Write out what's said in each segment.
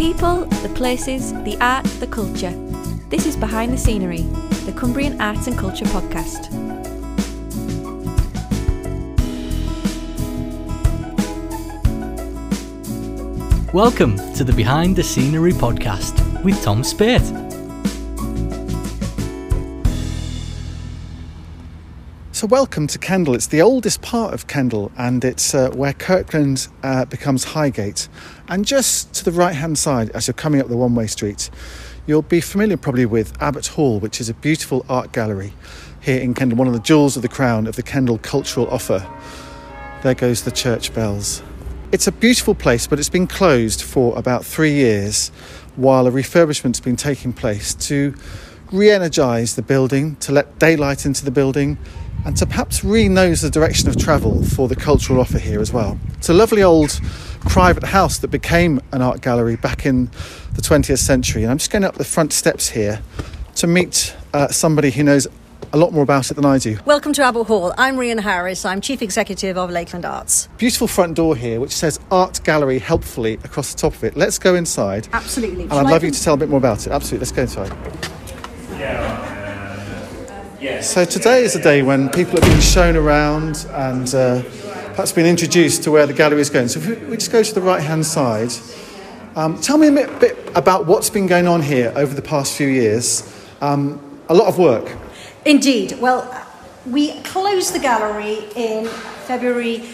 people, the places, the art, the culture. This is Behind the Scenery, the Cumbrian Arts and Culture podcast. Welcome to the Behind the Scenery podcast with Tom Speight. So, welcome to Kendal. It's the oldest part of Kendal and it's uh, where Kirkland uh, becomes Highgate. And just to the right hand side, as you're coming up the one way street, you'll be familiar probably with Abbot Hall, which is a beautiful art gallery here in Kendal, one of the jewels of the crown of the Kendal cultural offer. There goes the church bells. It's a beautiful place, but it's been closed for about three years while a refurbishment's been taking place to re energise the building, to let daylight into the building, and to perhaps re nose the direction of travel for the cultural offer here as well. It's a lovely old private house that became an art gallery back in the 20th century, and I'm just going up the front steps here to meet uh, somebody who knows a lot more about it than I do. Welcome to Abbot Hall. I'm Rhian Harris. I'm Chief Executive of Lakeland Arts. Beautiful front door here, which says Art Gallery helpfully across the top of it. Let's go inside. Absolutely. And I'd love you to tell a bit more about it. Absolutely. Let's go inside. So today is a day when people are being shown around and uh, perhaps been introduced to where the gallery is going. So if we, we just go to the right hand side, um, tell me a bit, bit, about what's been going on here over the past few years. Um, a lot of work. Indeed. Well, we closed the gallery in February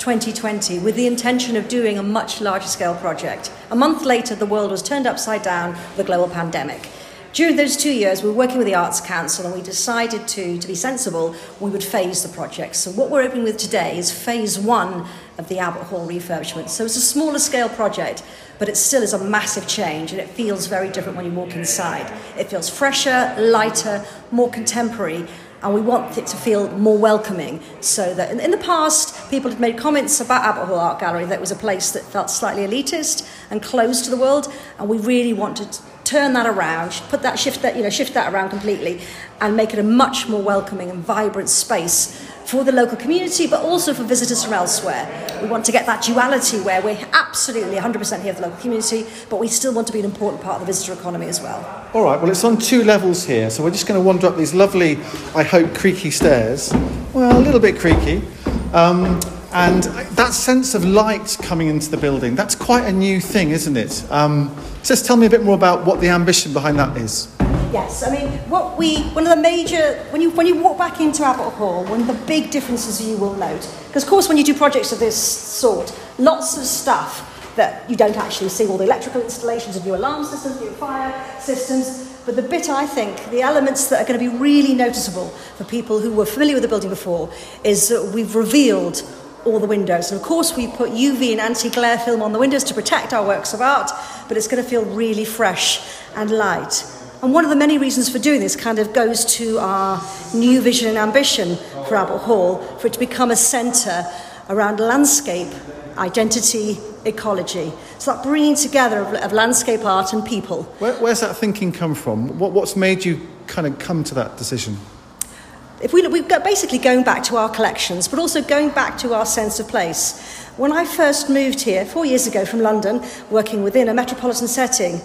2020 with the intention of doing a much larger scale project. A month later, the world was turned upside down with the global pandemic. During those two years, we were working with the Arts Council and we decided to, to be sensible, we would phase the project. So, what we're opening with today is phase one of the Abbot Hall refurbishment. So, it's a smaller scale project, but it still is a massive change and it feels very different when you walk inside. It feels fresher, lighter, more contemporary, and we want it to feel more welcoming so that in, in, the past people had made comments about Abbot Hall Art Gallery that it was a place that felt slightly elitist and closed to the world and we really wanted turn that around, put that shift that you know shift that around completely, and make it a much more welcoming and vibrant space for the local community, but also for visitors from elsewhere. We want to get that duality where we're absolutely 100% here for the local community, but we still want to be an important part of the visitor economy as well. All right, well, it's on two levels here, so we're just going to wander up these lovely, I hope, creaky stairs. Well, a little bit creaky. Um, and that sense of light coming into the building, that's quite a new thing, isn't it? Um, just tell me a bit more about what the ambition behind that is. Yes, I mean, what we, one of the major, when you, when you walk back into Abbot Hall, one of the big differences you will note, because of course when you do projects of this sort, lots of stuff that you don't actually see, all the electrical installations of new alarm systems, new fire systems, but the bit I think, the elements that are going to be really noticeable for people who were familiar with the building before, is that we've revealed all the windows. And of course, we put UV and anti glare film on the windows to protect our works of art, but it's going to feel really fresh and light. And one of the many reasons for doing this kind of goes to our new vision and ambition for Abbot Hall, for it to become a centre around landscape, identity, ecology. So that bringing together of, of landscape art and people. Where, where's that thinking come from? What, what's made you kind of come to that decision? If we, got basically going back to our collections, but also going back to our sense of place. When I first moved here four years ago from London, working within a metropolitan setting,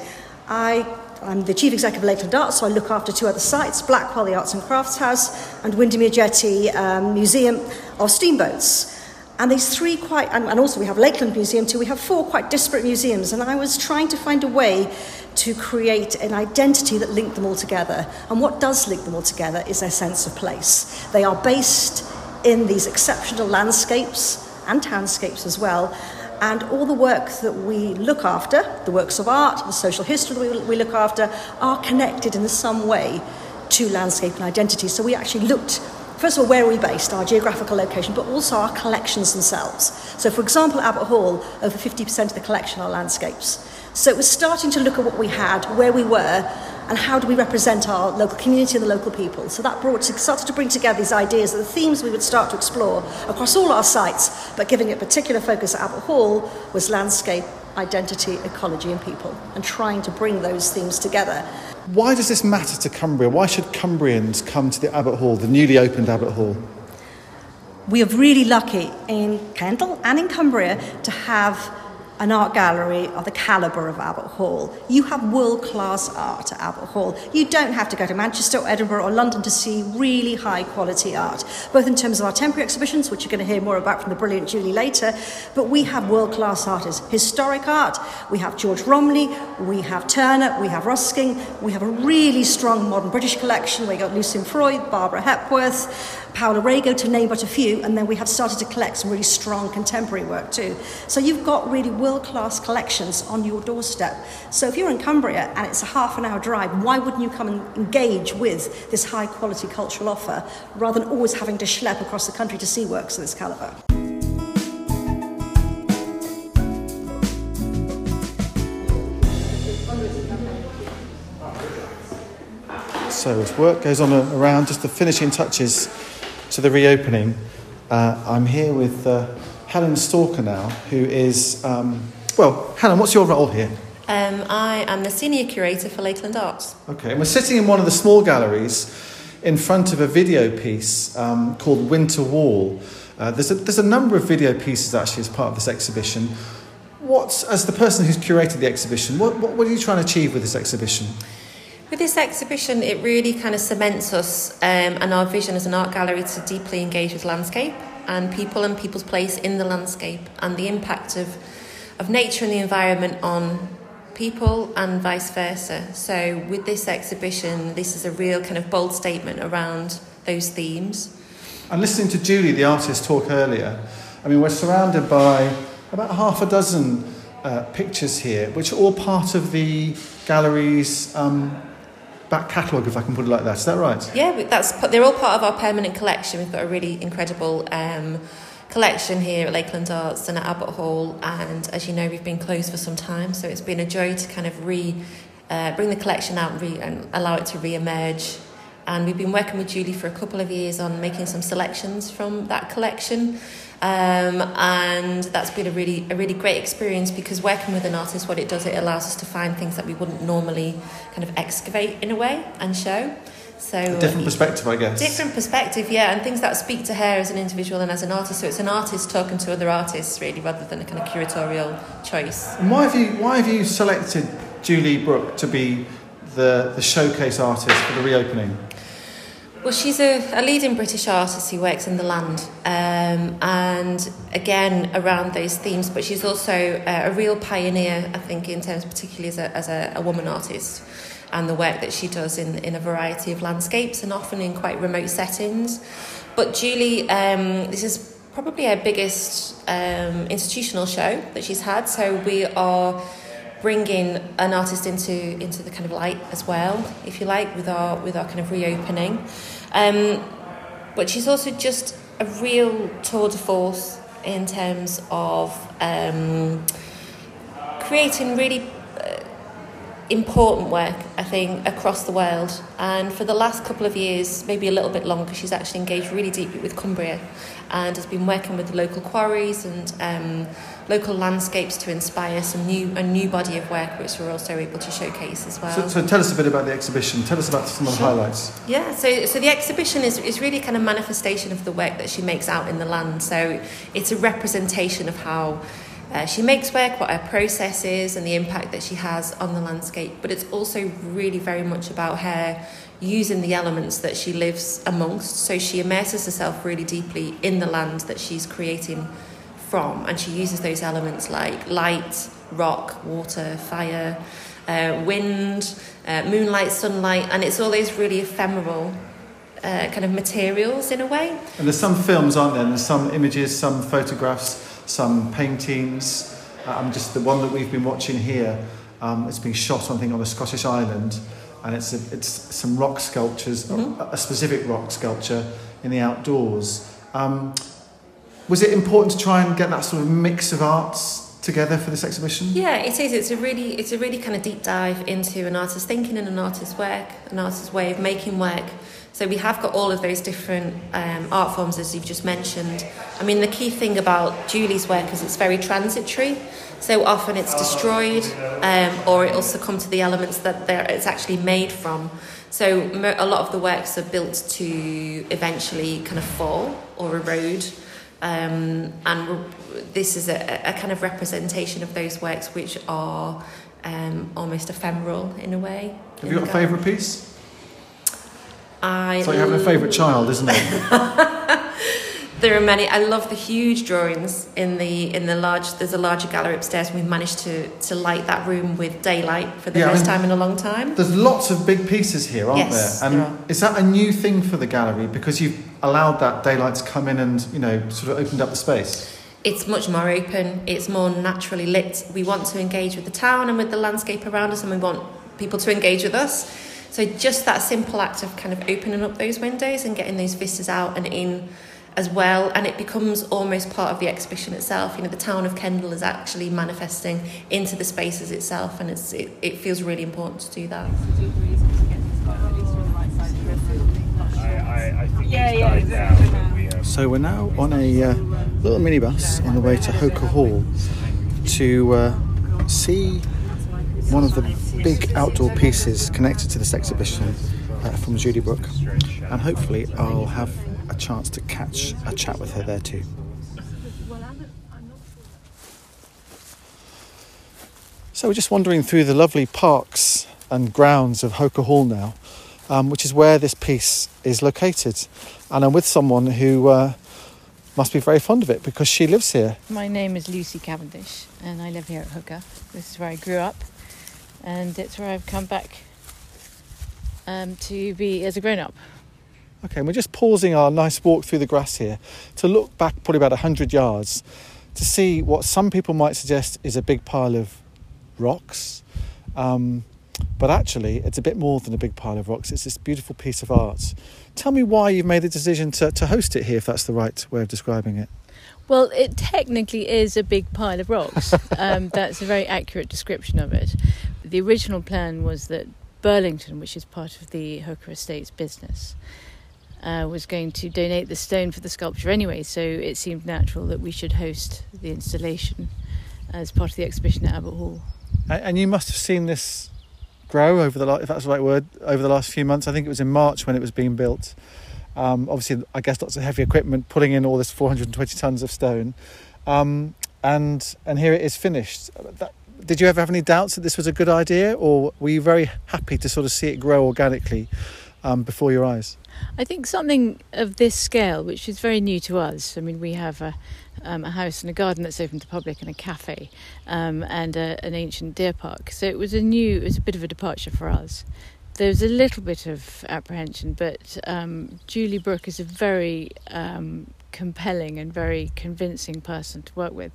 I, I'm the chief executive of Lakeland Arts, so I look after two other sites Blackwell, the Arts and Crafts House, and Windermere Jetty um, Museum of Steamboats. And these three quite, and, also we have Lakeland Museum too, we have four quite disparate museums, and I was trying to find a way to create an identity that linked them all together. And what does link them all together is their sense of place. They are based in these exceptional landscapes and townscapes as well. And all the work that we look after, the works of art, the social history that we look after, are connected in some way to landscape and identity. So we actually looked First of all, where are we based, our geographical location, but also our collections themselves. So, for example, Abbot Hall, over 50% of the collection are landscapes. So it was starting to look at what we had, where we were, and how do we represent our local community and the local people. So that brought started to bring together these ideas that the themes we would start to explore across all our sites, but giving a particular focus at Abbot Hall was landscape, identity, ecology, and people, and trying to bring those themes together. Why does this matter to Cumbria? Why should Cumbrians come to the Abbot Hall, the newly opened Abbot Hall? We are really lucky in Kendal and in Cumbria to have an art gallery of the calibre of Abbot Hall. You have world class art at Abbot Hall. You don't have to go to Manchester or Edinburgh or London to see really high quality art, both in terms of our temporary exhibitions, which you're going to hear more about from the brilliant Julie later, but we have world class artists. Historic art, we have George Romney, we have Turner, we have Ruskin, we have a really strong modern British collection. We've got Lucian Freud, Barbara Hepworth. Paula Rego, to name but a few, and then we have started to collect some really strong contemporary work too. So you've got really world class collections on your doorstep. So if you're in Cumbria and it's a half an hour drive, why wouldn't you come and engage with this high quality cultural offer rather than always having to schlep across the country to see works of this calibre? So as work goes on around, just the finishing touches to the reopening, uh, I'm here with uh, Helen Stalker now, who is, um, well, Helen, what's your role here? Um, I am the senior curator for Lakeland Arts. Okay, and we're sitting in one of the small galleries in front of a video piece um, called Winter Wall. Uh, there's, a, there's a number of video pieces actually as part of this exhibition. What, as the person who's curated the exhibition, what, what, what are you trying to achieve with this exhibition? With this exhibition, it really kind of cements us um, and our vision as an art gallery to deeply engage with landscape and people and people's place in the landscape and the impact of, of nature and the environment on people and vice versa. So, with this exhibition, this is a real kind of bold statement around those themes. And listening to Julie, the artist, talk earlier, I mean, we're surrounded by about half a dozen uh, pictures here, which are all part of the gallery's um, back catalogue, if I can put it like that. Is that right? Yeah, that's they're all part of our permanent collection. We've got a really incredible um, collection here at Lakeland Arts and at Abbot Hall, and as you know, we've been closed for some time, so it's been a joy to kind of re uh, bring the collection out re- and allow it to re-emerge. And we've been working with Julie for a couple of years on making some selections from that collection. Um, and that's been a really a really great experience because working with an artist, what it does, it allows us to find things that we wouldn't normally kind of excavate in a way and show. So a different perspective, I guess. Different perspective, yeah, and things that speak to her as an individual and as an artist. So it's an artist talking to other artists, really, rather than a kind of curatorial choice. And why have you why have you selected Julie Brook to be the the showcase artist for the reopening? Well, she's a, a leading British artist who works in the land, um, and again around those themes. But she's also a, a, real pioneer, I think, in terms particularly as a, as a, a woman artist, and the work that she does in, in a variety of landscapes and often in quite remote settings. But Julie, um, this is probably her biggest um, institutional show that she's had. So we are bringing an artist into into the kind of light as well, if you like, with our with our kind of reopening. Um, but she's also just a real tour de force in terms of um, creating really important work, I think, across the world. And for the last couple of years, maybe a little bit longer, she's actually engaged really deeply with Cumbria and has been working with the local quarries and um, local landscapes to inspire some new a new body of work, which we're also able to showcase as well. So, so tell us a bit about the exhibition. Tell us about some of the sure. highlights. Yeah, so so the exhibition is, is really kind of manifestation of the work that she makes out in the land. So it's a representation of how. Uh, she makes work, what her process is, and the impact that she has on the landscape. But it's also really very much about her using the elements that she lives amongst. So she immerses herself really deeply in the land that she's creating from, and she uses those elements like light, rock, water, fire, uh, wind, uh, moonlight, sunlight, and it's all those really ephemeral uh, kind of materials in a way. And there's some films, aren't there? And there's some images, some photographs, some paintings. I'm just the one that we've been watching here. Um, it's been shot, I think, on a Scottish island, and it's a, it's some rock sculptures, mm-hmm. a, a, specific rock sculpture in the outdoors. Um, was it important to try and get that sort of mix of arts together for this exhibition? Yeah, it is. It's a really, it's a really kind of deep dive into an artist's thinking and an artist's work, an artist's way of making work. So we have got all of those different um, art forms as you've just mentioned. I mean, the key thing about Julie's work is it's very transitory. So often it's destroyed, um, or it'll succumb to the elements that it's actually made from. So a lot of the works are built to eventually kind of fall or erode Um, and this is a, a, kind of representation of those works which are um, almost ephemeral in a way. Have you got a favourite piece? I it's like having a favourite child, isn't it? there are many. I love the huge drawings in the in the large. There's a larger gallery upstairs, and we've managed to to light that room with daylight for the Yeah, I first mean, time in a long time. There's lots of big pieces here, aren't Yes, there? there are. is that a new thing for the gallery because you've allowed that daylight to come in and you know sort of opened up the space? It's much more open. It's more naturally lit. We want to engage with the town and with the landscape around us, and we want people to engage with us. So just that simple act of kind of opening up those windows and getting those vistas out and in as well, and it becomes almost part of the exhibition itself. You know, the town of Kendal is actually manifesting into the spaces itself, and it's it, it feels really important to do that. So we're now on a uh, little minibus on the way to Holker Hall to uh, see one of the big outdoor pieces connected to this exhibition uh, from Julie Brook, and hopefully I'll have a chance to catch a chat with her there too. So we're just wandering through the lovely parks and grounds of Holker Hall now, um, which is where this piece is located. And I'm with someone who uh, must be very fond of it because she lives here. My name is Lucy Cavendish, and I live here at Holker. This is where I grew up, and it's where I've come back um, to be as a grown up. Okay, and we're just pausing our nice walk through the grass here to look back probably about 100 yards to see what some people might suggest is a big pile of rocks. Um, but actually, it's a bit more than a big pile of rocks. It's this beautiful piece of art. Tell me why you've made the decision to, to host it here, if that's the right way of describing it. Well, it technically is a big pile of rocks. um, that's a very accurate description of it. The original plan was that Burlington, which is part of the Holker Estates business, uh, was going to donate the stone for the sculpture anyway, so it seemed natural that we should host the installation as part of the exhibition at Abbot Hall. And you must have seen this grow over the, if that's the right word, over the last few months. I think it was in March when it was being built. Um, obviously, I guess lots of heavy equipment putting in all this 420 tons of stone, um, and and here it is finished. That, did you ever have any doubts that this was a good idea, or were you very happy to sort of see it grow organically um, before your eyes? I think something of this scale, which is very new to us. I mean, we have a, um, a house and a garden that's open to the public, and a cafe, um, and a, an ancient deer park. So it was a new, it was a bit of a departure for us. There was a little bit of apprehension, but um, Julie Brook is a very um, compelling and very convincing person to work with.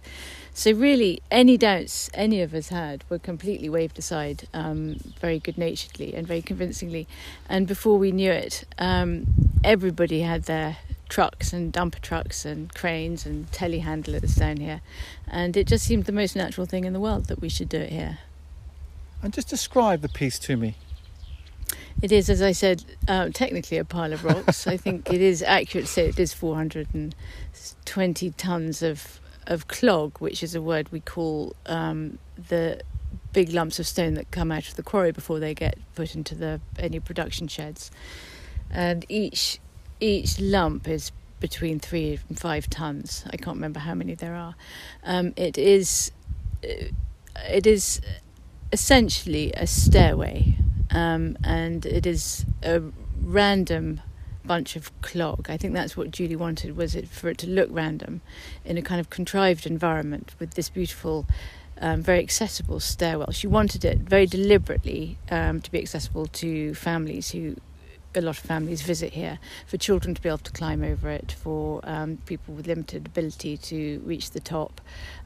So really, any doubts any of us had were completely waved aside, um, very good naturedly and very convincingly. And before we knew it, um, everybody had their trucks and dumper trucks and cranes and telehandlers down here, and it just seemed the most natural thing in the world that we should do it here. And just describe the piece to me. It is, as I said, uh, technically a pile of rocks. I think it is accurate to say it is 420 tons of of clog, which is a word we call um, the big lumps of stone that come out of the quarry before they get put into the any production sheds. And each each lump is between three and five tons. I can't remember how many there are. Um, it is uh, it is essentially a stairway um, and it is a random bunch of clog. I think that's what Julie wanted was it for it to look random in a kind of contrived environment with this beautiful um, very accessible stairwell. She wanted it very deliberately um, to be accessible to families who a lot of families visit here for children to be able to climb over it for um, people with limited ability to reach the top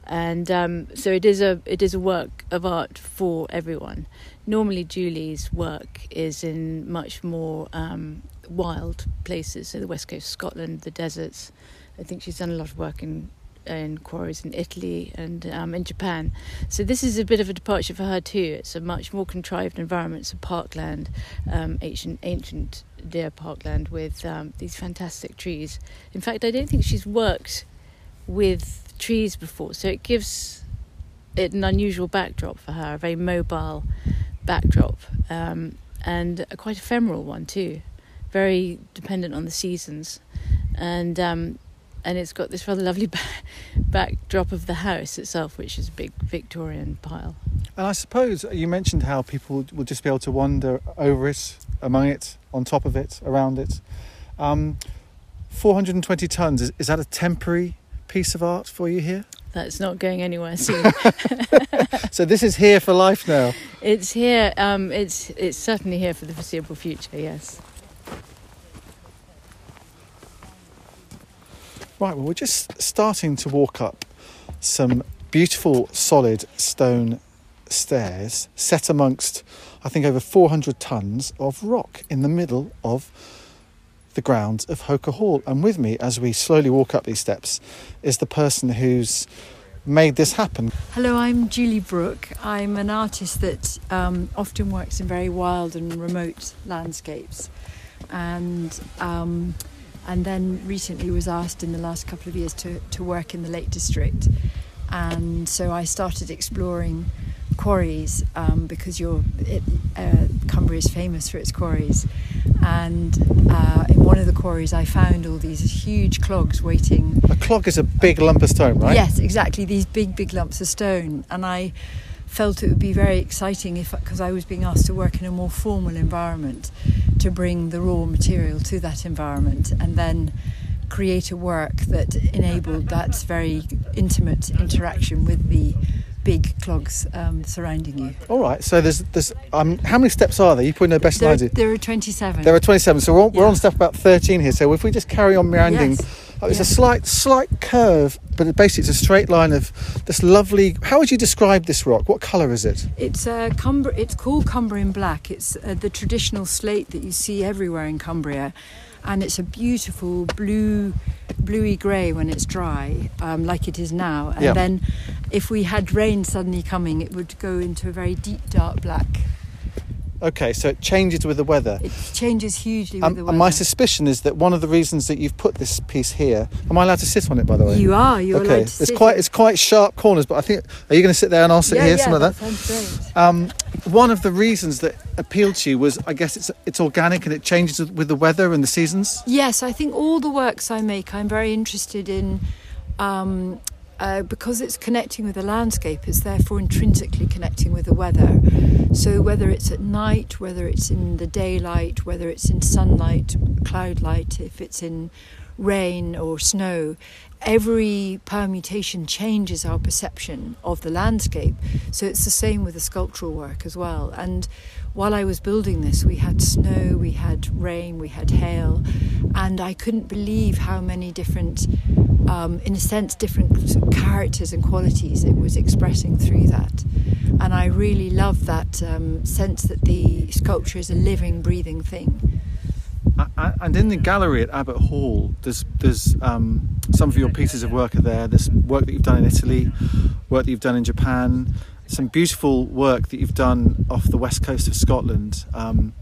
and um, so it is a it is a work of art for everyone normally Julie's work is in much more um, wild places so the west coast of Scotland the deserts I think she's done a lot of work in in quarries in Italy and um, in Japan. So this is a bit of a departure for her too. It's a much more contrived environment. It's a parkland, um, ancient ancient deer parkland with um, these fantastic trees. In fact, I don't think she's worked with trees before, so it gives it an unusual backdrop for her, a very mobile backdrop, um, and a quite ephemeral one too, very dependent on the seasons, and um, and it's got this rather lovely backdrop of the house itself, which is a big Victorian pile. And I suppose you mentioned how people will just be able to wander over it, among it, on top of it, around it. Um, 420 tons, is, is that a temporary piece of art for you here? That's not going anywhere soon. so this is here for life now. It's here. Um, it's it's certainly here for the foreseeable future. Yes. Right. Well, we're just starting to walk up some beautiful, solid stone stairs set amongst, I think, over 400 tons of rock in the middle of the grounds of Holker Hall. And with me, as we slowly walk up these steps, is the person who's made this happen. Hello, I'm Julie Brook. I'm an artist that um, often works in very wild and remote landscapes, and um, and then recently was asked in the last couple of years to, to work in the Lake District, and so I started exploring quarries um, because it, uh, Cumbria is famous for its quarries. And uh, in one of the quarries, I found all these huge clogs waiting. A clog is a big lump of stone, right? Yes, exactly. These big, big lumps of stone. And I felt it would be very exciting if, because I was being asked to work in a more formal environment, to bring the raw material to that environment and then create a work that enabled that very intimate interaction with the big clogs um, surrounding you. All right. So there's there's um, how many steps are there? You probably know best there, There are 27. There are 27. So we're on, Yeah. we're on step about 13 here. So if we just carry on meandering, Yes. oh, it's a slight slight curve, but basically it's a straight line of this lovely. How would you describe this rock? What colour is it? It's uh, Cumber- It's called Cumbrian black. It's uh, the traditional slate that you see everywhere in Cumbria, and it's a beautiful blue, bluey grey when it's dry, um, like it is now. And Yeah. then, if we had rain suddenly coming, it would go into a very deep dark black. Okay, so it changes with the weather. It changes hugely with Um, and my suspicion is that one of the reasons that you've put this piece here. Am I allowed to sit on it, by the way? you are. You're okay, allowed to it's sit quite it's quite sharp corners, but I think are you going to sit there and I'll sit yeah, here, yeah, something like that that? sounds great. Um, one of the reasons that appealed to you was, I guess, it's it's organic and it changes with the weather and the seasons. Yes, I think all the works I make, I'm very interested in. Um, uh, because it's connecting with the landscape, it's therefore intrinsically connecting with the weather. So, whether it's at night, whether it's in the daylight, whether it's in sunlight, cloud light, if it's in rain or snow, every permutation changes our perception of the landscape. So, it's the same with the sculptural work as well. And while I was building this, we had snow, we had rain, we had hail, and I couldn't believe how many different, um, in a sense, different characters and qualities it was expressing through that. And I really love that um, sense that the sculpture is a living, breathing thing. And in the gallery at Abbot Hall, there's there's um, some of your pieces of work are there. There's work that you've done in Italy, work that you've done in Japan, some beautiful work that you've done off the west coast of Scotland, um,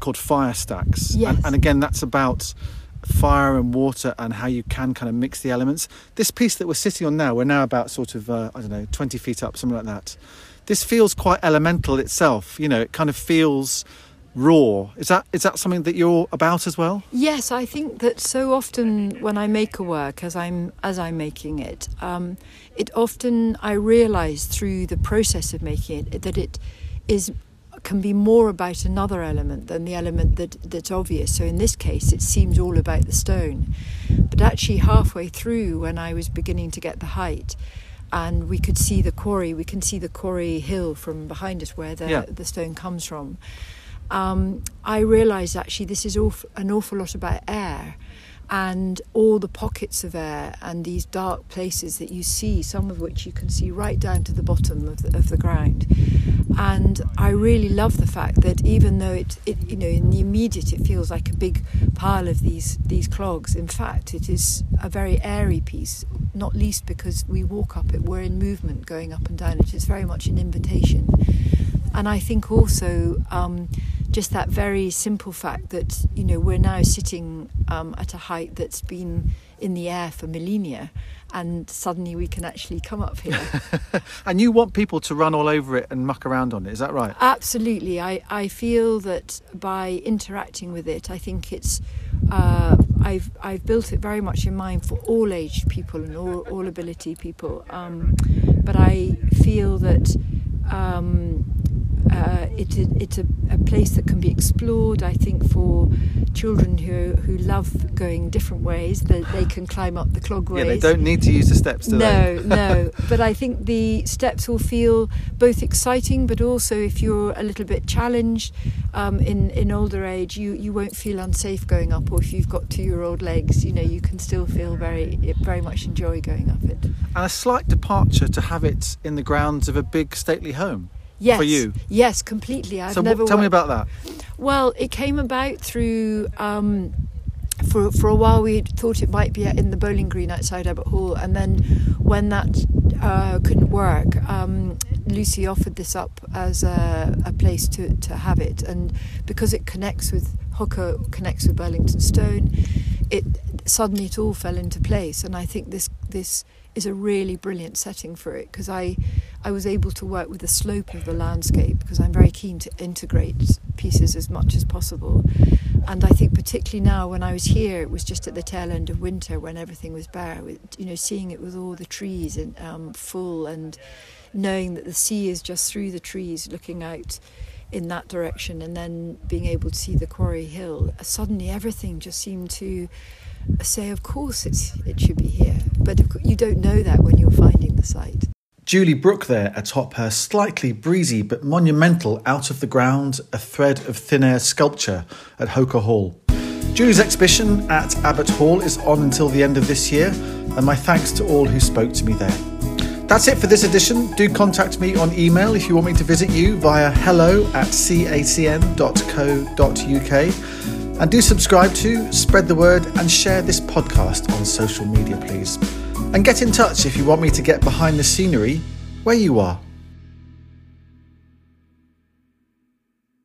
called Fire Stacks. Yes. And, and again, that's about fire and water and how you can kind of mix the elements. This piece that we're sitting on now, we're now about sort of uh, I don't know, 20 feet up, something like that. This feels quite elemental itself. You know, it kind of feels raw. Is that is that something that you're about as well? Yes, I think that so often when I make a work, as I'm as I'm making it, um, it often I realise through the process of making it that it is can be more about another element than the element that that's obvious. So in this case, it seems all about the stone, but actually halfway through, when I was beginning to get the height. And we could see the quarry. We can see the quarry hill from behind us, where the Yeah. the stone comes from um, I realised actually this is awf- an awful lot about air and all the pockets of air and these dark places that you see, some of which you can see right down to the bottom of the, of the ground. And I really love the fact that even though it, it, you know, in the immediate it feels like a big pile of these these clogs, in fact it is a very airy piece. Not least because we walk up it, we're in movement going up and down. It is very much an invitation and I think also um, just that very simple fact that you know we're now sitting um, at a height that's been in the air for millennia and suddenly we can actually come up here. and you want people to run all over it and muck around on it, is that right? Absolutely. I, I feel that by interacting with it, I think it's uh, I've I've built it very much in mind for all aged people and all, all ability people. Um, but I feel that um, uh, it, it's a, a, place that can be explored. I think for children who who love going different ways, that they, can climb up the clogways. Yeah, they don't need to use the steps, do no, they? no. But I think the steps will feel both exciting, but also if you're a little bit challenged um, in in older age, you you won't feel unsafe going up. Or if you've got two year old legs, you know you can still feel very very much enjoy going up it. And a slight departure to have it in the grounds of a big stately home yes, for you? Yes, completely. I've so never tell worked... me about that. Well, it came about through. Um, for for a while, we thought it might be in the bowling green outside Abbot Hall, and then when that uh, couldn't work, um, Lucy offered this up as a, a, place to, to have it, and because it connects with Holker, connects with Burlington Stone, it suddenly it all fell into place, and I think this this is a really brilliant setting for it because I, I was able to work with the slope of the landscape because I'm very keen to integrate pieces as much as possible. And I think particularly now when I was here, it was just at the tail end of winter when everything was bare. With, you know, seeing it with all the trees and um, full and knowing that the sea is just through the trees, looking out in that direction, and then being able to see the Quarry Hill. Suddenly, everything just seemed to say, of course it should be here. But you don't know that when you're finding the site. Julie Brook there atop her slightly breezy but monumental out of the ground, a thread of thin air sculpture at Holker Hall. Julie's exhibition at Abbot Hall is on until the end of this year, and my thanks to all who spoke to me there. That's it for this edition. Do contact me on email if you want me to visit you via hello at cacn.co.uk. And do subscribe to, spread the word, and share this podcast on social media, please. And get in touch if you want me to get behind the scenery where you are.